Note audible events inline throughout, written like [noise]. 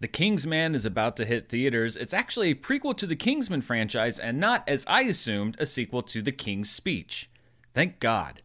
The King's Man is about to hit theaters. It's actually a prequel to the Kingsman franchise and not, as I assumed, a sequel to The King's Speech. Thank God.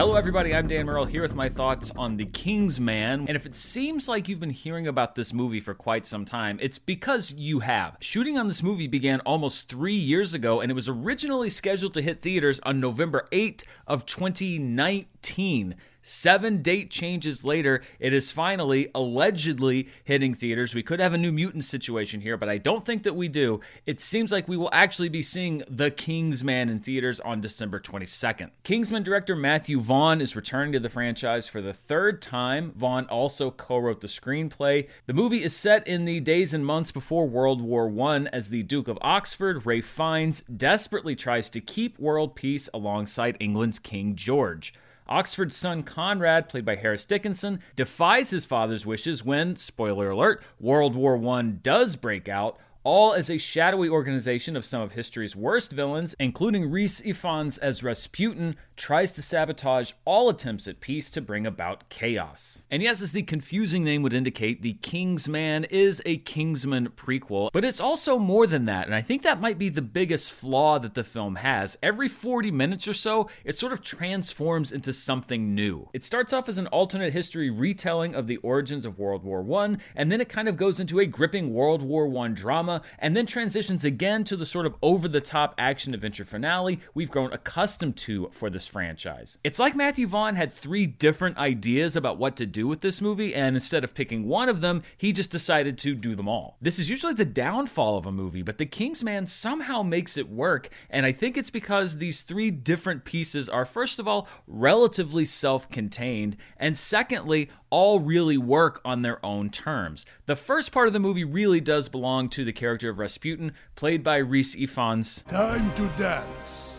Hello, everybody. I'm Dan Murrell here with my thoughts on The King's Man. And if it seems like you've been hearing about this movie for quite some time, it's because you have. Shooting on this movie began almost three years ago, and it was originally scheduled to hit theaters on November 8th of 2019. Seven date changes later, it is finally allegedly hitting theaters. We could have a new mutant situation here, but I don't think that we do. It seems like we will actually be seeing The King's Man in theaters on December 22nd. Kingsman director Matthew Vaughn is returning to the franchise for the third time. Vaughn also co wrote the screenplay. The movie is set in the days and months before World War I as the Duke of Oxford, Ralph Fiennes, desperately tries to keep world peace alongside England's King George. Oxford's son Conrad, played by Harris Dickinson, defies his father's wishes when, spoiler alert, World War I does break out, all as a shadowy organization of some of history's worst villains, including Rhys Ifans as Rasputin, tries to sabotage all attempts at peace to bring about chaos. And yes, as the confusing name would indicate, The King's Man is a Kingsman prequel, but it's also more than that, and I think that might be the biggest flaw that the film has. Every 40 minutes or so, it sort of transforms into something new. It starts off as an alternate history retelling of the origins of World War I, and then it kind of goes into a gripping World War I drama, and then transitions again to the sort of over the top action adventure finale we've grown accustomed to for this franchise. It's like Matthew Vaughn had three different ideas about what to do with this movie, and instead of picking one of them, he just decided to do them all. This is usually the downfall of a movie, but The King's Man somehow makes it work, and I think it's because these three different pieces are, first of all, relatively self contained, and secondly, all really work on their own terms. The first part of the movie really does belong to the character of Rasputin, played by Rhys Ifans. Time to dance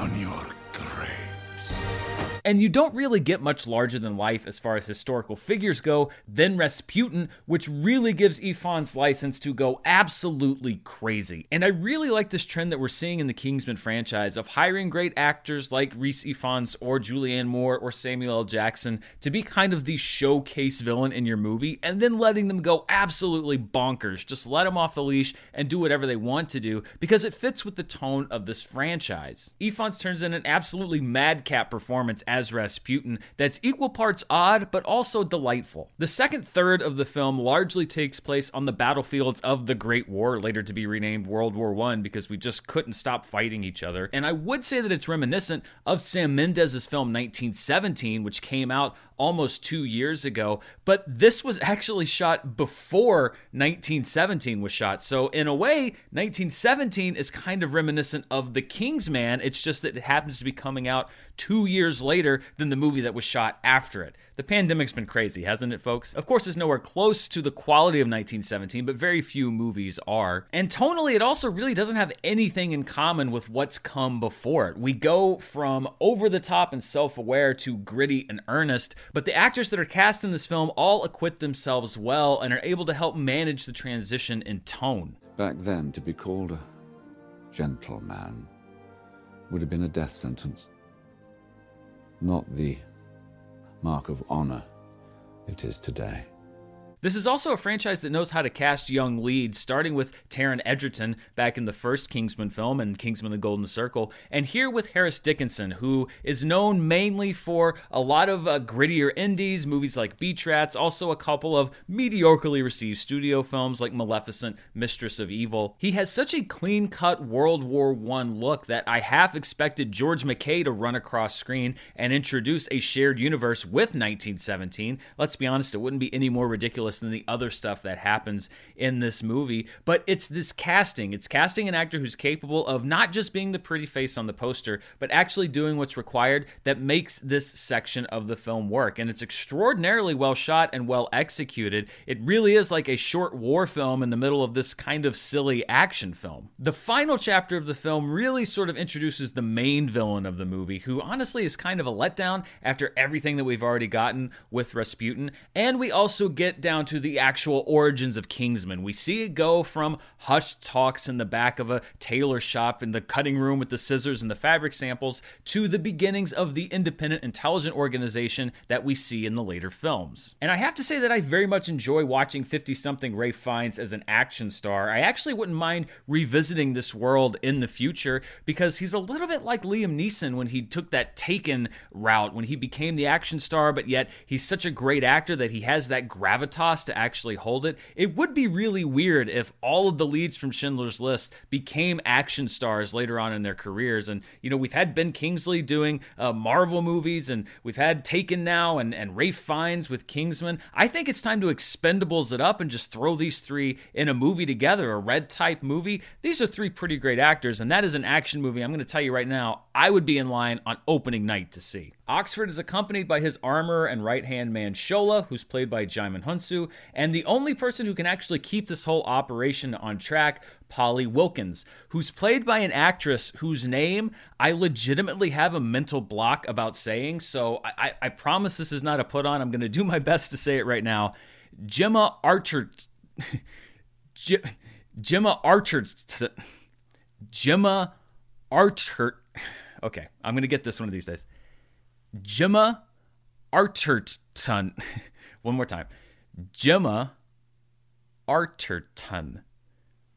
on your graves. And you don't really get much larger than life as far as historical figures go than Rasputin, which really gives Ifans license to go absolutely crazy. And I really like this trend that we're seeing in the Kingsman franchise of hiring great actors like Rhys Ifans or Julianne Moore or Samuel L. Jackson to be kind of the showcase villain in your movie and then letting them go absolutely bonkers. Just let them off the leash and do whatever they want to do because it fits with the tone of this franchise. Ifans turns in an absolutely madcap performance as Rasputin that's equal parts odd but also delightful. The second third of the film largely takes place on the battlefields of the Great War, later to be renamed World War I because we just couldn't stop fighting each other. And I would say that it's reminiscent of Sam Mendes' film 1917, which came out almost two years ago, but this was actually shot before 1917 was shot. So, in a way, 1917 is kind of reminiscent of The King's Man. It's just that it happens to be coming out two years later than the movie that was shot after it. The pandemic's been crazy, hasn't it, folks? Of course, it's nowhere close to the quality of 1917, but very few movies are. And tonally, it also really doesn't have anything in common with what's come before it. We go from over the top and self aware to gritty and earnest, but the actors that are cast in this film all acquit themselves well and are able to help manage the transition in tone. Back then, to be called a gentleman would have been a death sentence, not the mark of honor it is today. This is also a franchise that knows how to cast young leads, starting with Taron Egerton back in the first Kingsman film and Kingsman the Golden Circle, and here with Harris Dickinson, who is known mainly for a lot of uh, grittier indies, movies like Beach Rats, also a couple of mediocrely received studio films like Maleficent, Mistress of Evil. He has such a clean cut World War I look that I half expected George MacKay to run across screen and introduce a shared universe with 1917. Let's be honest, it wouldn't be any more ridiculous than the other stuff that happens in this movie. But it's this casting. It's casting an actor who's capable of not just being the pretty face on the poster, but actually doing what's required that makes this section of the film work. And it's extraordinarily well shot and well executed. It really is like a short war film in the middle of this kind of silly action film. The final chapter of the film really sort of introduces the main villain of the movie, who honestly is kind of a letdown after everything that we've already gotten with Rasputin. And we also get down down to the actual origins of Kingsman. We see it go from hushed talks in the back of a tailor shop in the cutting room with the scissors and the fabric samples to the beginnings of the independent intelligent organization that we see in the later films. And I have to say that I very much enjoy watching 50 something Ralph Fiennes as an action star. I actually wouldn't mind revisiting this world in the future because he's a little bit like Liam Neeson when he took that Taken route, when he became the action star, but yet he's such a great actor that he has that gravitas to actually hold it. It would be really weird if all of the leads from Schindler's List became action stars later on in their careers. And, you know, we've had Ben Kingsley doing uh, Marvel movies, and we've had Taken now, and, and Ralph Fiennes with Kingsman. I think it's time to expendables it up and just throw these three in a movie together, a red type movie. These are three pretty great actors, and that is an action movie. I'm going to tell you right now, I would be in line on opening night to see. Oxford is accompanied by his armorer and right hand man Shola, who's played by Djimon Hounsou, and the only person who can actually keep this whole operation on track, Polly Wilkins, who's played by an actress whose name I legitimately have a mental block about saying. So I, I, promise this is not a put on. I'm going to do my best to say it right now. Gemma Archer. [laughs] Gemma Archer. Gemma Archer. [laughs] Okay, I'm going to get this one of these days. Gemma Arterton. [laughs] One more time. Gemma Arterton.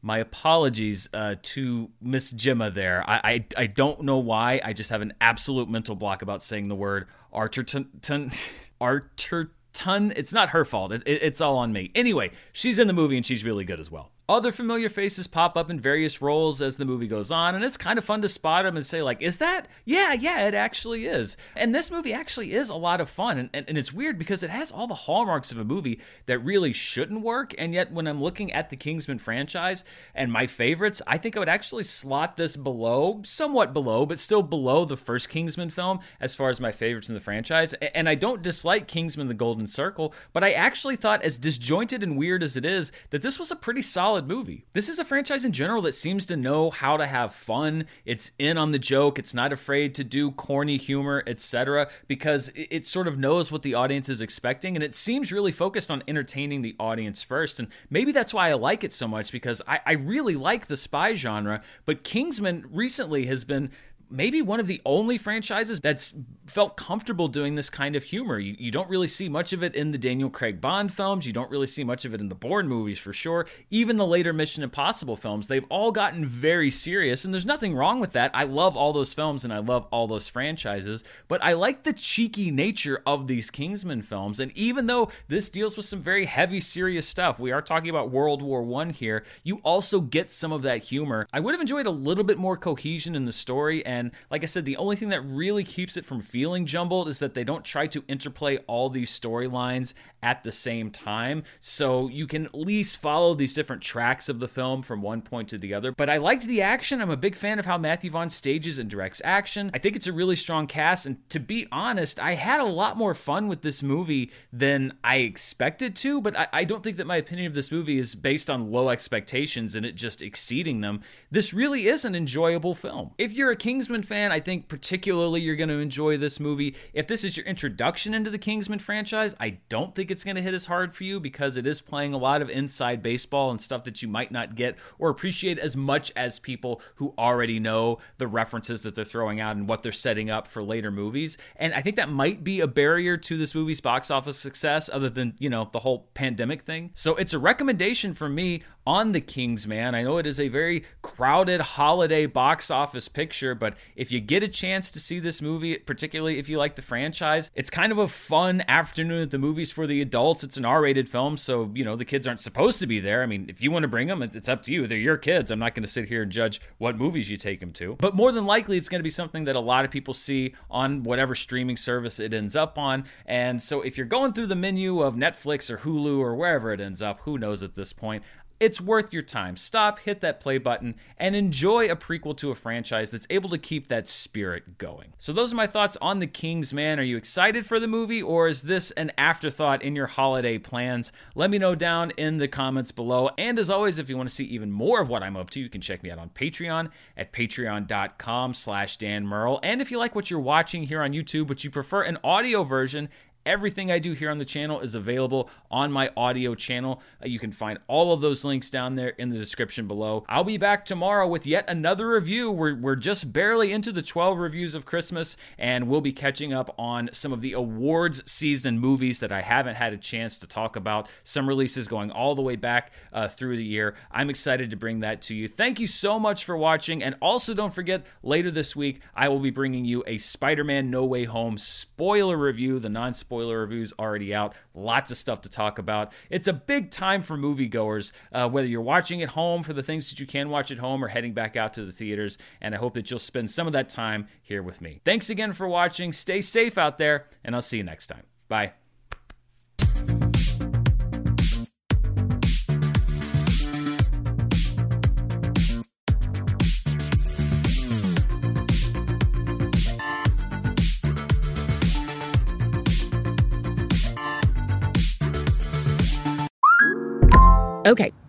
My apologies uh, to Miss Gemma there. I, I, I don't know why. I just have an absolute mental block about saying the word Arterton. [laughs] Arterton. It's not her fault. It, it, it's all on me. Anyway, she's in the movie and she's really good as well. Other familiar faces pop up in various roles as the movie goes on, and it's kind of fun to spot them and say, like, is that? Yeah, yeah, it actually is. And this movie actually is a lot of fun, and, and, and, it's weird because it has all the hallmarks of a movie that really shouldn't work, and yet when I'm looking at the Kingsman franchise and my favorites, I think I would actually slot this below, somewhat below, but still below the first Kingsman film as far as my favorites in the franchise. And I don't dislike Kingsman the Golden Circle, but I actually thought, as disjointed and weird as it is, that this was a pretty solid solid movie. This is a franchise in general that seems to know how to have fun. It's in on the joke. It's not afraid to do corny humor, etc., because it sort of knows what the audience is expecting, and it seems really focused on entertaining the audience first. And maybe that's why I like it so much because I, I really like the spy genre. But Kingsman recently has been maybe one of the only franchises that's felt comfortable doing this kind of humor. You, you don't really see much of it in the Daniel Craig Bond films. You don't really see much of it in the Bourne movies for sure. Even the later Mission Impossible films, they've all gotten very serious, and there's nothing wrong with that. I love all those films and I love all those franchises, but I like the cheeky nature of these Kingsman films. And even though this deals with some very heavy, serious stuff, we are talking about World War One here, you also get some of that humor. I would have enjoyed a little bit more cohesion in the story and like I said, the only thing that really keeps it from feeling jumbled is that they don't try to interplay all these storylines at the same time. So you can at least follow these different tracks of the film from one point to the other. But I liked the action. I'm a big fan of how Matthew Vaughn stages and directs action. I think it's a really strong cast. And to be honest, I had a lot more fun with this movie than I expected to. But I, I don't think that my opinion of this movie is based on low expectations and it just exceeding them. This really is an enjoyable film. If you're a Kingsman fan, I think particularly you're going to enjoy this movie. If this is your introduction into the Kingsman franchise, I don't think it's going to hit as hard for you because it is playing a lot of inside baseball and stuff that you might not get or appreciate as much as people who already know the references that they're throwing out and what they're setting up for later movies. And I think that might be a barrier to this movie's box office success, other than, you know, the whole pandemic thing. So it's a recommendation from me on The King's Man. I know it is a very crowded holiday box office picture, but if you get a chance to see this movie, particularly if you like the franchise, it's kind of a fun afternoon at the movies for the adults. It's an R rated film, so, you know, the kids aren't supposed to be there. I mean, if you want to bring them, it's up to you. They're your kids. I'm not going to sit here and judge what movies you take them to. But more than likely, it's going to be something that a lot of people see on whatever streaming service it ends up on. And so if you're going through the menu of Netflix or Hulu or wherever it ends up, who knows at this point, it's worth your time. Stop, hit that play button, and enjoy a prequel to a franchise that's able to keep that spirit going. So, those are my thoughts on The King's Man. Are you excited for the movie, or is this an afterthought in your holiday plans? Let me know down in the comments below. And as always, if you want to see even more of what I'm up to, you can check me out on Patreon at patreon.com slash Dan Murrell. And if you like what you're watching here on YouTube, but you prefer an audio version, Everything I do here on the channel is available on my audio channel. Uh, you can find all of those links down there in the description below. I'll be back tomorrow with yet another review. We're, we're just barely into the 12 reviews of Christmas, and we'll be catching up on some of the awards season movies that I haven't had a chance to talk about. Some releases going all the way back uh, through the year. I'm excited to bring that to you. Thank you so much for watching, and also don't forget later this week, I will be bringing you a Spider Man No Way Home spoiler review. The non spoiler review reviews already out. Lots of stuff to talk about. It's a big time for moviegoers, uh, whether you're watching at home for the things that you can watch at home or heading back out to the theaters. And I hope that you'll spend some of that time here with me. Thanks again for watching. Stay safe out there, and I'll see you next time. Bye.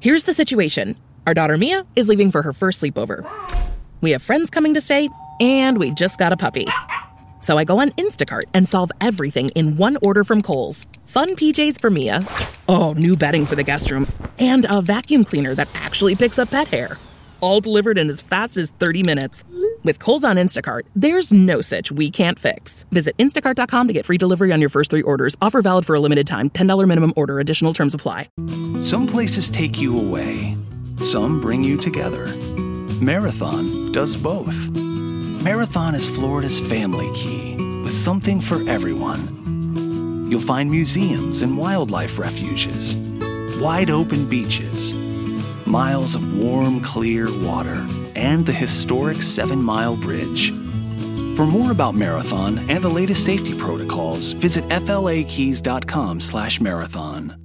Here's the situation. Our daughter Mia is leaving for her first sleepover. We have friends coming to stay, and we just got a puppy. So I go on Instacart and solve everything in one order from Kohl's. Fun PJs for Mia. Oh, new bedding for the guest room. And a vacuum cleaner that actually picks up pet hair. All delivered in as fast as 30 minutes. With Kohl's on Instacart, there's no such we can't fix. Visit instacart.com to get free delivery on your first three orders. Offer valid for a limited time. $10 minimum order. Additional terms apply. Some places take you away, some bring you together. Marathon does both. Marathon is Florida's family key with something for everyone. You'll find museums and wildlife refuges, wide open beaches, miles of warm, clear water, and the historic Seven Mile Bridge. For more about Marathon and the latest safety protocols, visit flakeys.com/marathon.